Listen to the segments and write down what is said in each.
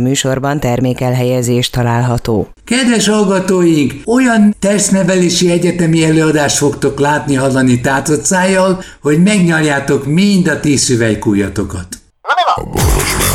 A műsorban termékelhelyezés található. Kedves hallgatóink, olyan testnevelési egyetemi előadást fogtok látni, hallani tátott szájjal, hogy megnyaljátok mind a tíz szüvelykújatokat. A boros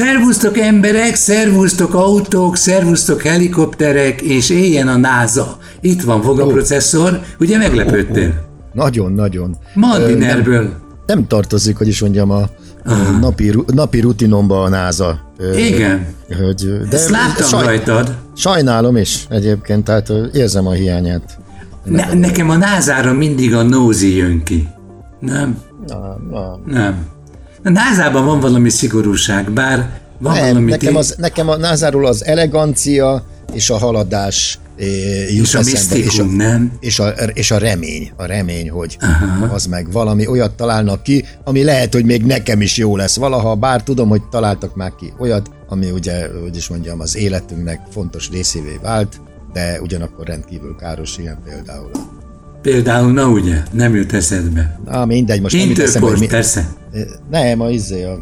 Szervusztok emberek, szervusztok autók, szervusztok helikopterek, és éljen a NASA. Itt van fogaprocesszor, ugye meglepődtél? Nagyon-nagyon. Maldinerből. Nem, nem tartozik, hogy is mondjam, a, a napi, napi rutinomba a NASA. Igen. Hogy, de Ezt láttam saj, rajtad. Sajnálom is egyébként, tehát érzem a hiányát. Ne, nekem a názára mindig a nózi jön ki. Nem? Na, na. Nem. A názában van valami szigorúság, bár van Nem, valami... Nekem, az, nekem a názáról az elegancia és a haladás jut és a misztikum, és a, nem? És a, és a remény, a remény, hogy Aha. az meg valami olyat találnak ki, ami lehet, hogy még nekem is jó lesz valaha, bár tudom, hogy találtak már ki olyat, ami ugye, hogy is mondjam, az életünknek fontos részévé vált, de ugyanakkor rendkívül káros ilyen például Például, na ugye, nem jut eszedbe. Na mindegy, most nem eszembe, hogy mi... persze. Nem, a izé, a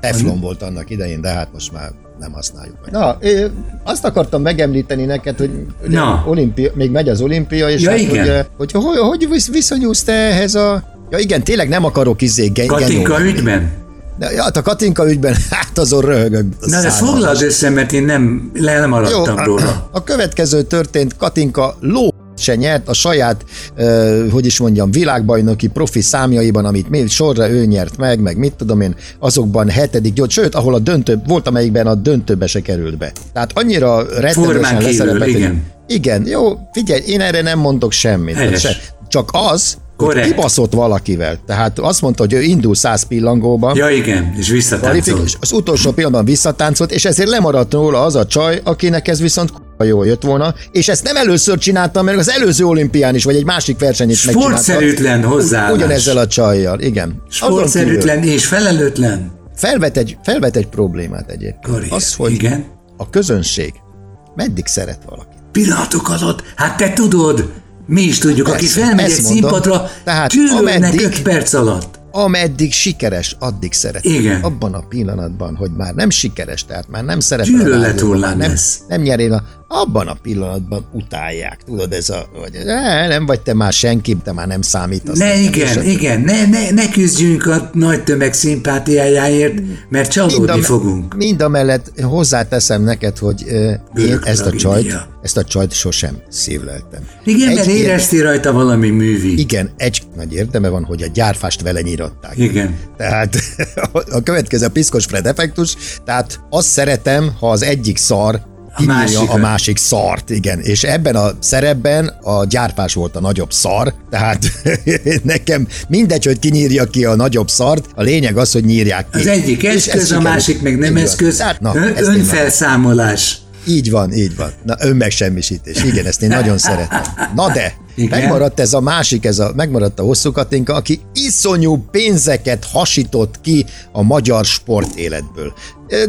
teflon volt annak idején, de hát most már nem használjuk meg. Na, én azt akartam megemlíteni neked, hogy Na. Olimpia, még megy az olimpia, és ja, hát, igen. hogy, hogy, hogy, hogy viszonyulsz te ehhez a... Ja igen, tényleg nem akarok izé gen, Katinka ügyben? De, ja, hát a Katinka ügyben, hát azon röhögök. Na de foglald össze, mert én nem lemaradtam Jó, róla. A, a következő történt, Katinka ló se nyert a saját, uh, hogy is mondjam, világbajnoki profi számjaiban, amit még sorra ő nyert meg, meg mit tudom én, azokban hetedik, gyors, sőt, ahol a döntő, volt amelyikben a döntőbe se került be. Tehát annyira rettenetesen leszerepelt. Igen. igen, jó, figyelj, én erre nem mondok semmit. Se, csak az, Korrekt. kibaszott valakivel. Tehát azt mondta, hogy ő indul száz pillangóban. Ja igen, és visszatáncolt. Az utolsó pillanatban visszatáncolt, és ezért lemaradt róla az a csaj, akinek ez viszont jól jött volna, és ezt nem először csináltam, mert az előző olimpián is, vagy egy másik versenyt megcsináltam. Sportszerűtlen hozzáállás. Ugyanezzel a csajjal, igen. Sportszerűtlen és felelőtlen. Felvet egy, felvet egy problémát egyébként. Karrier. Az, hogy igen. a közönség meddig szeret valakit. Pillanatok alatt, hát te tudod, mi is tudjuk, Persze, aki felmegy egy színpadra, tehát ameddig, 5 perc alatt ameddig sikeres, addig szeret. Igen. Abban a pillanatban, hogy már nem sikeres, tehát már nem szeret. Gyűlölet nem, nem nyerél a abban a pillanatban utálják. Tudod, ez a, hogy ne, nem vagy te már senki, te már nem számítasz. Ne, igen, igen, ne, ne, ne küzdjünk a nagy tömeg szimpátiájáért, mert csalódni mind a, fogunk. Mind a mellett hozzáteszem neked, hogy uh, én ezt a csajt, ezt a csajt sosem szívleltem. Igen, egy mert érezti rajta valami művi. Igen, egy nagy érdeme van, hogy a gyárfást vele nyíratták. Igen. Tehát a következő a piszkos Fred effektus, tehát azt szeretem, ha az egyik szar a másik, a másik szart, igen. És ebben a szerepben a gyárpás volt a nagyobb szar, tehát nekem mindegy, hogy kinyírja ki a nagyobb szart, a lényeg az, hogy nyírják ki. Az egyik eszköz, a másik meg nem eszköz. Hát, na, önfelszámolás. Így van, így van. Na, önmegsemmisítés. Igen, ezt én nagyon szeretem. Na de, igen. megmaradt ez a másik, ez a, megmaradt a hosszú Katinka, aki iszonyú pénzeket hasított ki a magyar sportéletből.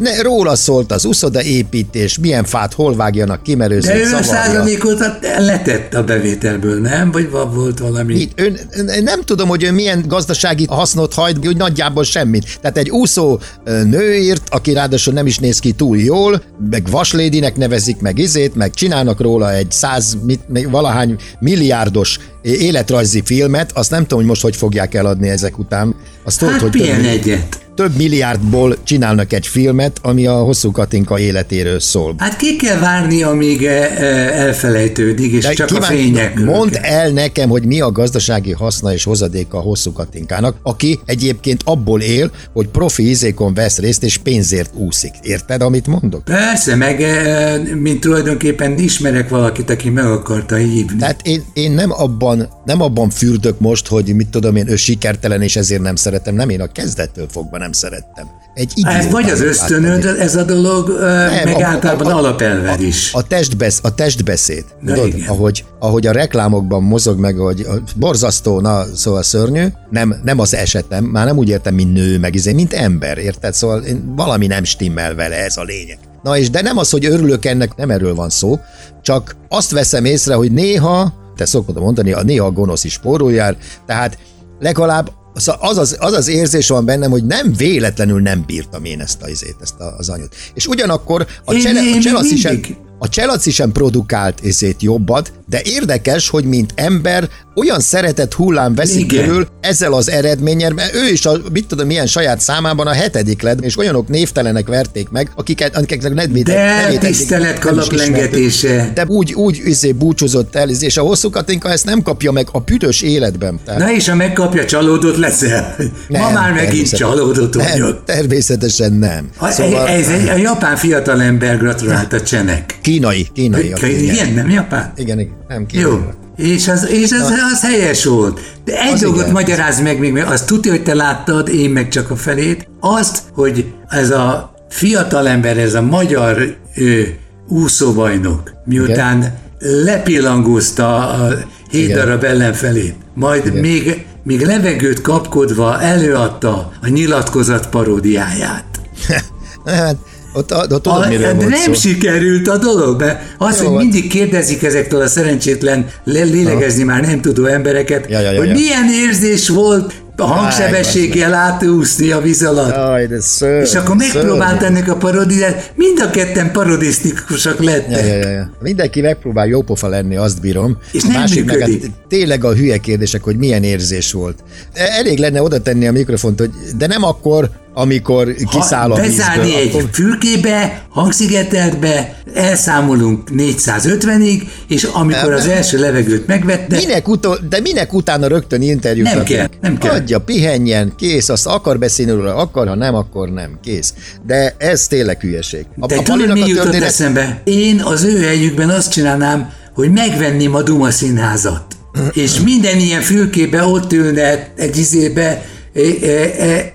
Ne, róla szólt az uszoda építés, milyen fát hol vágjanak ki, mert ő De ő a százalékot letett a bevételből, nem? Vagy volt valami? Mit? Ön, nem tudom, hogy ő milyen gazdasági hasznot hajt, hogy nagyjából semmit. Tehát egy úszó nőért, aki ráadásul nem is néz ki túl jól, meg vaslédinek nevezik, meg izét, meg csinálnak róla egy száz, mit, valahány milliárdos életrajzi filmet, azt nem tudom, hogy most hogy fogják eladni ezek után. Azt hát tudod, hogy több, egyet több milliárdból csinálnak egy filmet, ami a hosszú Katinka életéről szól. Hát ki kell várni, amíg e, e, elfelejtődik, és De csak kíván, a fények. Mondd el nekem, hogy mi a gazdasági haszna és hozadéka a hosszú Katinkának, aki egyébként abból él, hogy profi izékon vesz részt, és pénzért úszik. Érted, amit mondok? Persze, meg e, mint tulajdonképpen ismerek valakit, aki meg akarta hívni. Tehát én, én nem, abban, nem abban fürdök most, hogy mit tudom én, ő sikertelen, és ezért nem szeretem. Nem, én a kezdettől fogva nem nem szerettem. Egy ez vagy az ösztönöd, ez a dolog, nem, meg a, általában a, a, alapelved is. A, a, testbesz, a testbeszéd. tudod, ahogy, ahogy a reklámokban mozog meg, hogy borzasztó, na, szóval szörnyű, nem, nem az esetem, már nem úgy értem, mint nő, meg izé, mint ember, érted? Szóval én, valami nem stimmel vele, ez a lényeg. Na és de nem az, hogy örülök ennek, nem erről van szó, csak azt veszem észre, hogy néha, te szokod mondani, a néha gonosz is spórul jár, tehát legalább az az, az az érzés van bennem, hogy nem véletlenül nem bírtam én ezt, a, izét, ezt az anyut. És ugyanakkor a, csele, a Chelsea sem, a Chelsea sem produkált ezét jobbat, de érdekes, hogy mint ember olyan szeretett hullám veszik körül ezzel az eredménnyel, mert ő is a, mit tudom, milyen saját számában a hetedik lett, és olyanok névtelenek verték meg, akiket, akiknek nedvét, De tisztelet kalaplengetése. De úgy, úgy izé búcsúzott el, és a hosszú Katinka ezt nem kapja meg a büdös életben. Tehát... Na és ha megkapja, csalódott leszel. Nem, Ma már megint csalódott vagyok. természetesen nem. A, szóval... Ez egy a japán fiatalember gratulált a csenek. Kínai, kínai. Igen, nem japán? Igen, igen nem kínai. Jó. És az, és az, az helyes volt. De egy az dolgot igen. magyaráz meg még, mert azt tudja, hogy te láttad, én meg csak a felét. Azt, hogy ez a fiatalember, ez a magyar ő, úszóbajnok, miután igen. lepillangózta a hét igen. darab ellenfelét, majd igen. még, még levegőt kapkodva előadta a nyilatkozat paródiáját. hát ott, ott tudod, a, miről de nem szó. sikerült a dolog, mert az, Jó, hogy mindig kérdezik ezektől a szerencsétlen lélegezni már nem tudó embereket, ja, ja, ja, hogy ja. milyen érzés volt a hangsebességgel átúszni a víz alatt. Jaj, de ször, és akkor megpróbált ennek a parodiát, mind a ketten parodisztikusak lettek. Ja, ja, ja. Mindenki megpróbál jópofa lenni, azt bírom. És nem Másik működik. meg hát tényleg a hülye kérdések, hogy milyen érzés volt. Elég lenne oda tenni a mikrofont, hogy de nem akkor, amikor kiszáll a Bezárni egy akkor... fülkébe, hangszigeteltbe, elszámolunk 450-ig, és amikor az első levegőt megvette... Minek utol, de minek utána rögtön interjút? Nem kell, nem kell. Adja, pihenjen, kész, azt akar beszélni róla, akar, ha nem, akkor nem, kész. De ez tényleg hülyeség. A, de a tudod, mi jutott történet... eszembe? Én az ő helyükben azt csinálnám, hogy megvenném a Duma színházat. és minden ilyen fülkébe ott ülne egy izébe,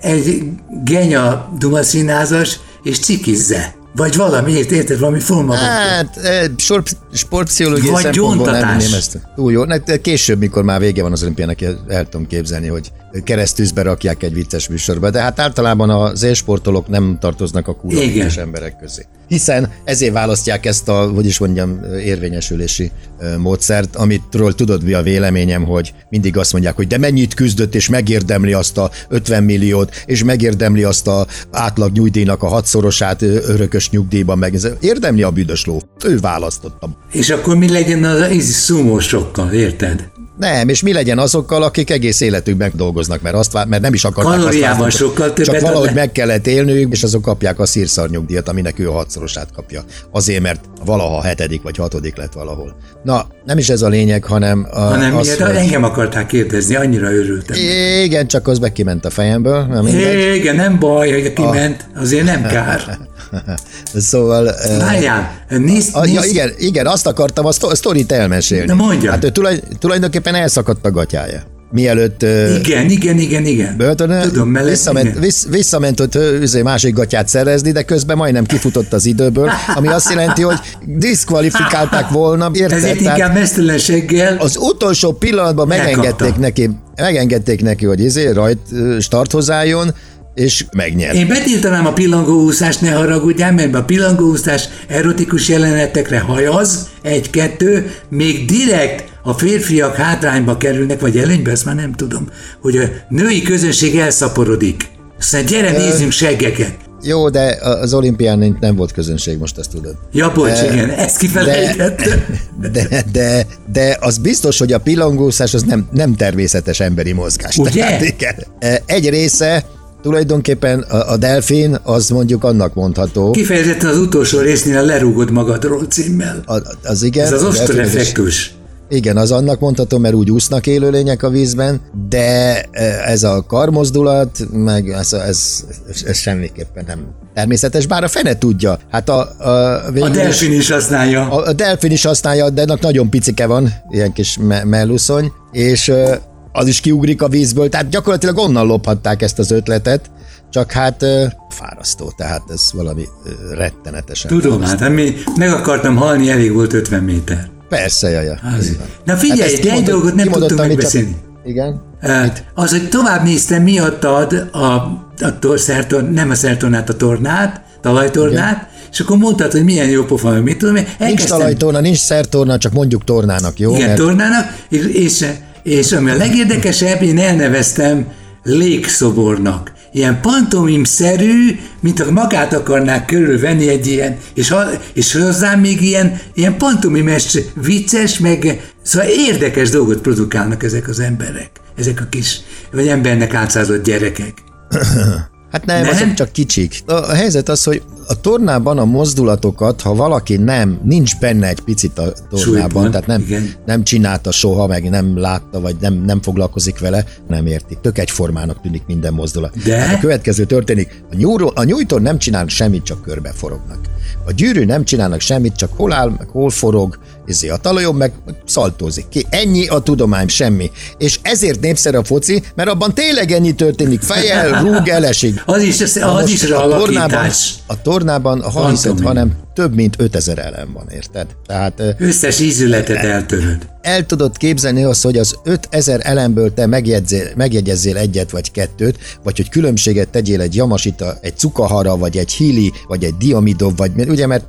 egy genya Duma színházas, és cikizze. Vagy valami, érted, valami forma. Hát, sport, sportpszichológiai Vagy szempontból nem ezt. Túl jó. Később, mikor már vége van az olimpiának, el tudom képzelni, hogy keresztűzbe rakják egy vicces műsorba, de hát általában az élsportolók nem tartoznak a kurva emberek közé. Hiszen ezért választják ezt a, hogy is mondjam, érvényesülési módszert, amitről tudod mi a véleményem, hogy mindig azt mondják, hogy de mennyit küzdött, és megérdemli azt a 50 milliót, és megérdemli azt a átlag nyugdíjnak a hatszorosát örökös nyugdíjban, meg érdemli a büdös ló. Ő választotta. És akkor mi legyen az szumósokkal, érted? Nem, és mi legyen azokkal, akik egész életükben dolgoznak, mert, azt, mert nem is akarták Kalóriában azt sokkal többet. Csak valahogy meg kellett élniük, és azok kapják a szírszarnyugdíjat, aminek ő a hatszorosát kapja. Azért, mert valaha hetedik vagy hatodik lett valahol. Na, nem is ez a lényeg, hanem... A, hanem az, miért, hogy... engem akarták kérdezni, annyira örültem. Igen, csak az be kiment a fejemből. Nem Igen, nem baj, hogy kiment, azért nem kár. szóval... Várjál, nézd, a, ja, igen, igen, azt akartam a sztorit elmesélni. Na mondja. Hát ő tulaj, tulajdonképpen elszakadt a gatyája mielőtt... Igen, igen, igen, igen. Börtönön, Tudom, mellett, visszament, igen. Vissz, visszament ott üzé, másik gatyát szerezni, de közben majdnem kifutott az időből, ami azt jelenti, hogy diszkvalifikálták volna. Érted? Ezért inkább mesztelenséggel. Az utolsó pillanatban megengedték neki, megengedték neki, hogy izé, rajt start hozzájon, és megnyert. Én betiltanám a pillangóúszást, ne haragudjál, mert a pillangóúszás erotikus jelenetekre hajaz, egy-kettő, még direkt a férfiak hátrányba kerülnek, vagy előnybe, ezt már nem tudom, hogy a női közönség elszaporodik. Szóval gyere, nézzünk seggeket. Jó, de az olimpián nem volt közönség, most ezt tudod. Ja, bocs, de, igen, ezt kifelejtettem. De, de, de, de az biztos, hogy a pillangószás az nem, nem természetes emberi mozgás. Ugye? Tehát, igen, egy része Tulajdonképpen a, a delfin az mondjuk annak mondható. Kifejezetten az utolsó résznél a lerúgod magadról címmel. A, az igen. Ez az osztoreffektus. Igen, az annak mondható, mert úgy úsznak élőlények a vízben, de e, ez a karmozdulat, meg ez, ez, ez semmiképpen nem természetes, bár a fene tudja. Hát a, a, a delfin is használja. A, a delfin is használja, de ennek nagyon picike van, ilyen kis me- melluszony, és az is kiugrik a vízből, tehát gyakorlatilag onnan lophatták ezt az ötletet, csak hát fárasztó, tehát ez valami rettenetesen. Tudom, hát mi meg akartam halni, elég volt 50 méter. Persze, jaja. Na figyelj, Hát egy kimondott- dolgot nem tudtunk hogy csak- megbeszélni. Igen? Uh, Az, hogy tovább néztem, miattad a, a tor, szertor, nem a szertornát, a tornát, talajtornát, és akkor mondtad, hogy milyen jó pofa, mit tudom én. Nincs elkezdtem- talajtorna, nincs szertorna, csak mondjuk tornának, jó? Igen, Mert tornának, és, és, és ami a legérdekesebb, én elneveztem légszobornak. Ilyen pantomim-szerű, mint ha magát akarnák körülvenni egy ilyen, és, ha, és hozzám még ilyen, ilyen pantomimes, vicces, meg szóval érdekes dolgot produkálnak ezek az emberek. Ezek a kis, vagy embernek átszázott gyerekek. Hát nem, Nem? azok csak kicsik. A, helyzet az, hogy a tornában a mozdulatokat, ha valaki nem, nincs benne egy picit a tornában, tehát nem, igen. nem csinálta soha, meg nem látta, vagy nem, nem foglalkozik vele, nem érti. Tök egyformának tűnik minden mozdulat. De? Hát a következő történik. A, nyúró, a nyújtón nem csinál semmit, csak körbe forognak. A gyűrű nem csinálnak semmit, csak hol áll, meg hol forog, ezért a talajon meg szaltózik ki. Ennyi a tudomány, semmi. És ezért népszerű a foci, mert abban tényleg ennyi történik. Fejel, rúg, elesik. Az is, az, az most is a tornában, alakítás. a tornában, ha hiszed, hanem több mint 5000 elem van, érted? Tehát Összes ízületet eltöröd. el tudod képzelni azt, hogy az 5000 elemből te megjegyzél, megjegyezzél egyet vagy kettőt, vagy hogy különbséget tegyél egy jamasita, egy cukahara, vagy egy hili, vagy egy diamidov, vagy ugye, mert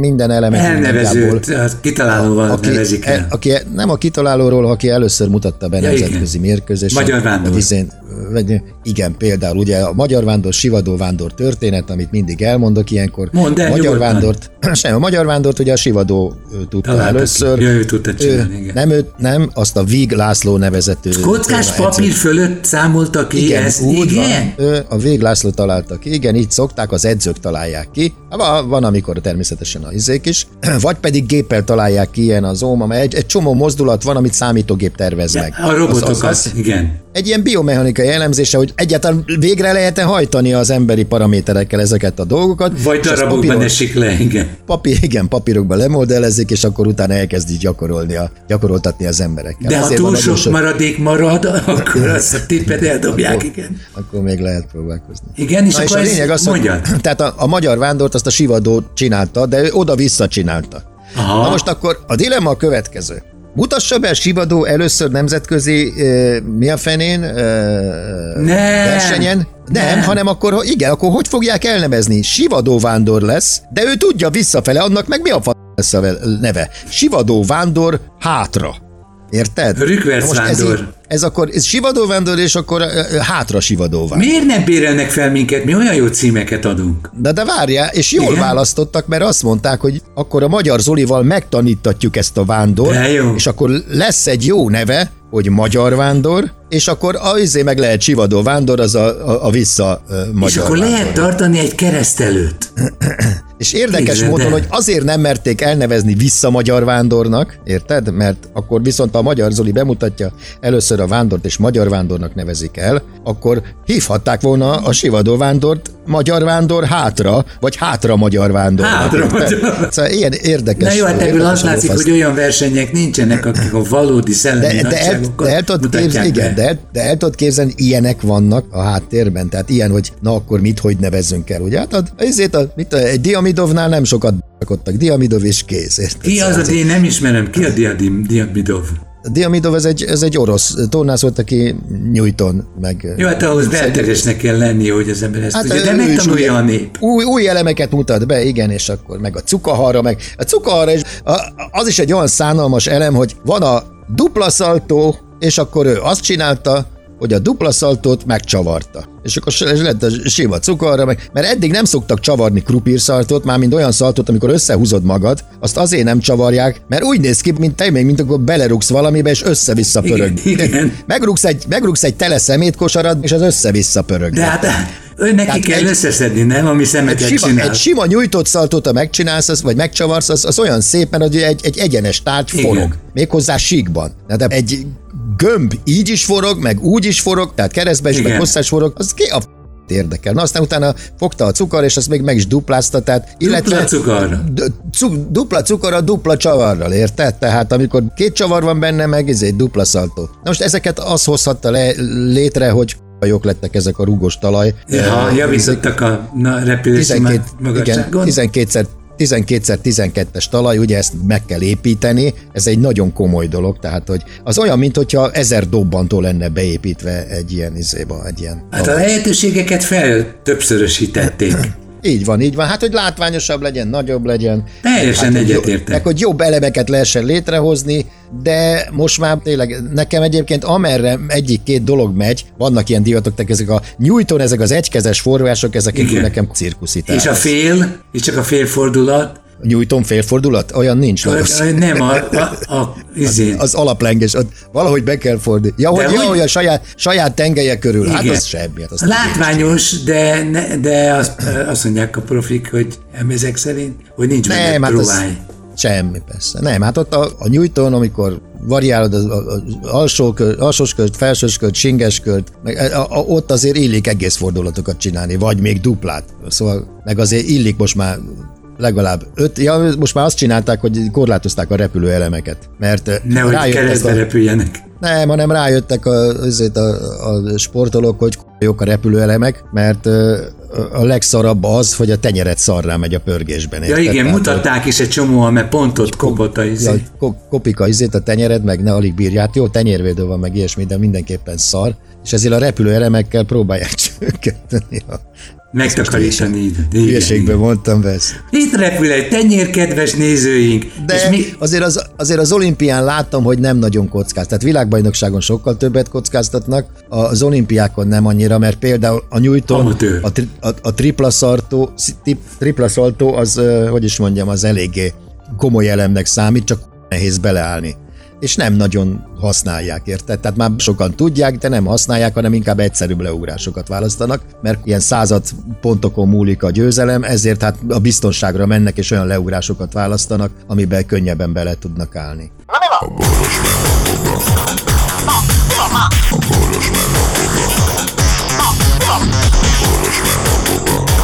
minden elemet Elnevezőt, az kitalálóval aki, nevezik el. aki, nem a kitalálóról, aki először mutatta be Ja, nemzetközi mérkőzésen. Magyar vándor. vagy izén- vagy, igen, például ugye a magyar vándor, sivadó vándor történet, amit mindig elmondok ilyenkor. Mondd el a magyar nyugodtan. Vándort, sem, a magyar vándort ugye a sivadó ő tudta Találta először. Ja, ő tudta csinálni, igen. nem, ő, nem, azt a Vig László nevezető. Kockás edző- papír fölött számolta ki igen, ezt? úgy igen? van. Ő, a Vég László találta ki, igen, így szokták, az edzők találják ki. Van, van amikor természetesen a izék is. Vagy pedig géppel találják ki ilyen az óma, mert egy, egy csomó mozdulat van, amit számítógép tervez meg. A robotokat, Az, az, az, igen. Egy ilyen biomechanikai elemzése, hogy egyáltalán végre lehet-e hajtani az emberi paraméterekkel ezeket a dolgokat. Vagy és darabokban esik le, igen. Papír, igen, papírokba lemodellezik, és akkor utána elkezdi gyakorolni a, gyakoroltatni az emberekkel. De ha Ezért túl nagyon sok maradék marad, akkor azt a tippet eldobják, igen. akkor még lehet próbálkozni. Igen, és Na és akkor a ez lényeg az, hogy, tehát a, a magyar vándort azt a sivadó csinálta, de ő oda-vissza csinálta. Aha. Na most akkor a dilemma a következő. Mutassa be Sivadó először nemzetközi, uh, mi a fenén, uh, Nem. versenyen? Nem, Nem. hanem akkor, igen, akkor hogy fogják elnevezni? Sivadó vándor lesz, de ő tudja visszafele, annak meg mi a f- lesz a ve- neve? Sivadó vándor hátra. Érted? Rükverc ez, vándor. így- ez akkor ez sivadó vándor, és akkor hátra sivadó vándor. Miért nem bérelnek fel minket? Mi olyan jó címeket adunk. De, de várjál, és jól Igen? választottak, mert azt mondták, hogy akkor a magyar Zolival megtanítatjuk ezt a vándor, és akkor lesz egy jó neve, hogy magyar vándor, és akkor a izé meg lehet sivadó vándor, az a, a, a vissza magyar És akkor vándor. lehet tartani egy kereszt előtt. És érdekes Képzeld módon, el. hogy azért nem merték elnevezni vissza magyar vándornak, érted? Mert akkor viszont a magyar Zoli bemutatja először a vándort, és magyar vándornak nevezik el, akkor hívhatták volna a sivadó vándort magyar vándor hátra, vagy hátra magyar vándor. Hátra magyar. Szóval ilyen érdekes. Na jó, hát ebből az látszik, hogy olyan versenyek nincsenek, akik a valódi szellemi de, de, el, de el tudod képzelni, igen, de de el tudod képzelni, ilyenek vannak a háttérben, tehát ilyen, hogy na akkor mit, hogy nevezzünk el, ugye? Hát a, ezért a, mit, a, egy Diamidovnál nem sokat b***kodtak, Diamidov és kész, érted? Ki az a én nem ismerem, ki a? A Diamidov ez egy, ez egy orosz tornász volt, aki Newton, meg... Jó, hát ahhoz belteresnek kell lenni, hogy az ember ezt hát, tudja, de megtanulja a nép. Új, új elemeket mutat be, igen, és akkor meg a cukahara, meg a cukahara is, a, az is egy olyan szánalmas elem, hogy van a dupla szaltó, és akkor ő azt csinálta, hogy a dupla szaltót megcsavarta. És akkor s- lett a sima cukorra, meg, mert eddig nem szoktak csavarni krupírszaltót, már mint olyan szaltót, amikor összehúzod magad, azt azért nem csavarják, mert úgy néz ki, mint te, mint akkor belerugsz valamibe, és össze-vissza pörög. Igen, igen. Megrugsz egy, megrugsz egy tele szemétkosarat, és az össze-vissza pörög. De hát önnek ki Tehát kell egy- összeszedni, nem? Ami egy szemeket sima, csinál. egy sima nyújtott szaltót, ha megcsinálsz, az, vagy megcsavarsz, az, az olyan szépen, hogy egy, egy egyenes tárgy Igen. forog. Méghozzá síkban. De egy gömb így is forog, meg úgy is forog, tehát keresztbe is, meg Igen. hosszás forog, az ki a érdekel. Na aztán utána fogta a cukor, és azt még meg is duplázta, tehát Dupla cukorra. D- cu- dupla cukorra, dupla csavarral, érted? Tehát amikor két csavar van benne, meg ez egy dupla szaltó. Na most ezeket az hozhatta le, létre, hogy jók lettek ezek a rúgos talaj. Ja, javítottak a repülési 12, igen, 12-szer 12x12-es talaj, ugye ezt meg kell építeni, ez egy nagyon komoly dolog, tehát hogy az olyan, mint hogyha ezer dobbantó lenne beépítve egy ilyen izéba, egy ilyen... Hát a lehetőségeket fel többszörösítették. Így van, így van. Hát, hogy látványosabb legyen, nagyobb legyen. Teljesen hát, egyetértek. Meg, hogy jobb elemeket lehessen létrehozni, de most már tényleg nekem egyébként amerre egyik-két dolog megy, vannak ilyen divatok, ezek a nyújtón, ezek az egykezes források, ezek nekem cirkuszitás. És a fél, és csak a félfordulat, Nyújtom félfordulat? Olyan nincs. A, nem, a, a, a izén. Az, alaplenges, valahogy be kell fordítani. Ja, hogy, ja, hogy a saját, saját tengelye körül. Hát Igen. Hát az semmi. Hát az Látványos, de, ne, de azt, azt mondják a profik, hogy ezek szerint, hogy nincs nem, benne hát az, Semmi, persze. Nem, hát ott a, a nyújtón, amikor variálod az, az alsó kör, alsós kört, felsős kört, singes kört, meg, a, a, ott azért illik egész fordulatokat csinálni, vagy még duplát. Szóval meg azért illik most már legalább öt, ja, most már azt csinálták, hogy korlátozták a repülőelemeket, mert Nehogy keresztbe a, repüljenek. Nem, hanem rájöttek a, azért a, a sportolók, hogy jók a repülőelemek, mert a legszarabb az, hogy a tenyeret szarrá megy a pörgésben. Ja igen, Tehát, mutatták is egy csomóan, mert pont ott kopott a izé. Ja, kopik a izét, a tenyered, meg ne alig bírját. Jó, tenyérvédő van, meg ilyesmi, de mindenképpen szar. És ezért a repülőelemekkel próbálják csökkenteni a Megtakarítani. Hülyeségben mondtam ezt. Itt repül egy tenyér, kedves nézőink. De és mi... azért, az, azért az olimpián láttam, hogy nem nagyon kockáz. Tehát világbajnokságon sokkal többet kockáztatnak, az olimpiákon nem annyira, mert például a nyújtón a, tri, a, a tripla, szartó, tripla szaltó az, hogy is mondjam, az eléggé komoly elemnek számít, csak nehéz beleállni és nem nagyon használják, érted? Tehát már sokan tudják, de nem használják, hanem inkább egyszerűbb leugrásokat választanak, mert ilyen század pontokon múlik a győzelem, ezért hát a biztonságra mennek, és olyan leugrásokat választanak, amiben könnyebben bele tudnak állni. A boros a boros Boros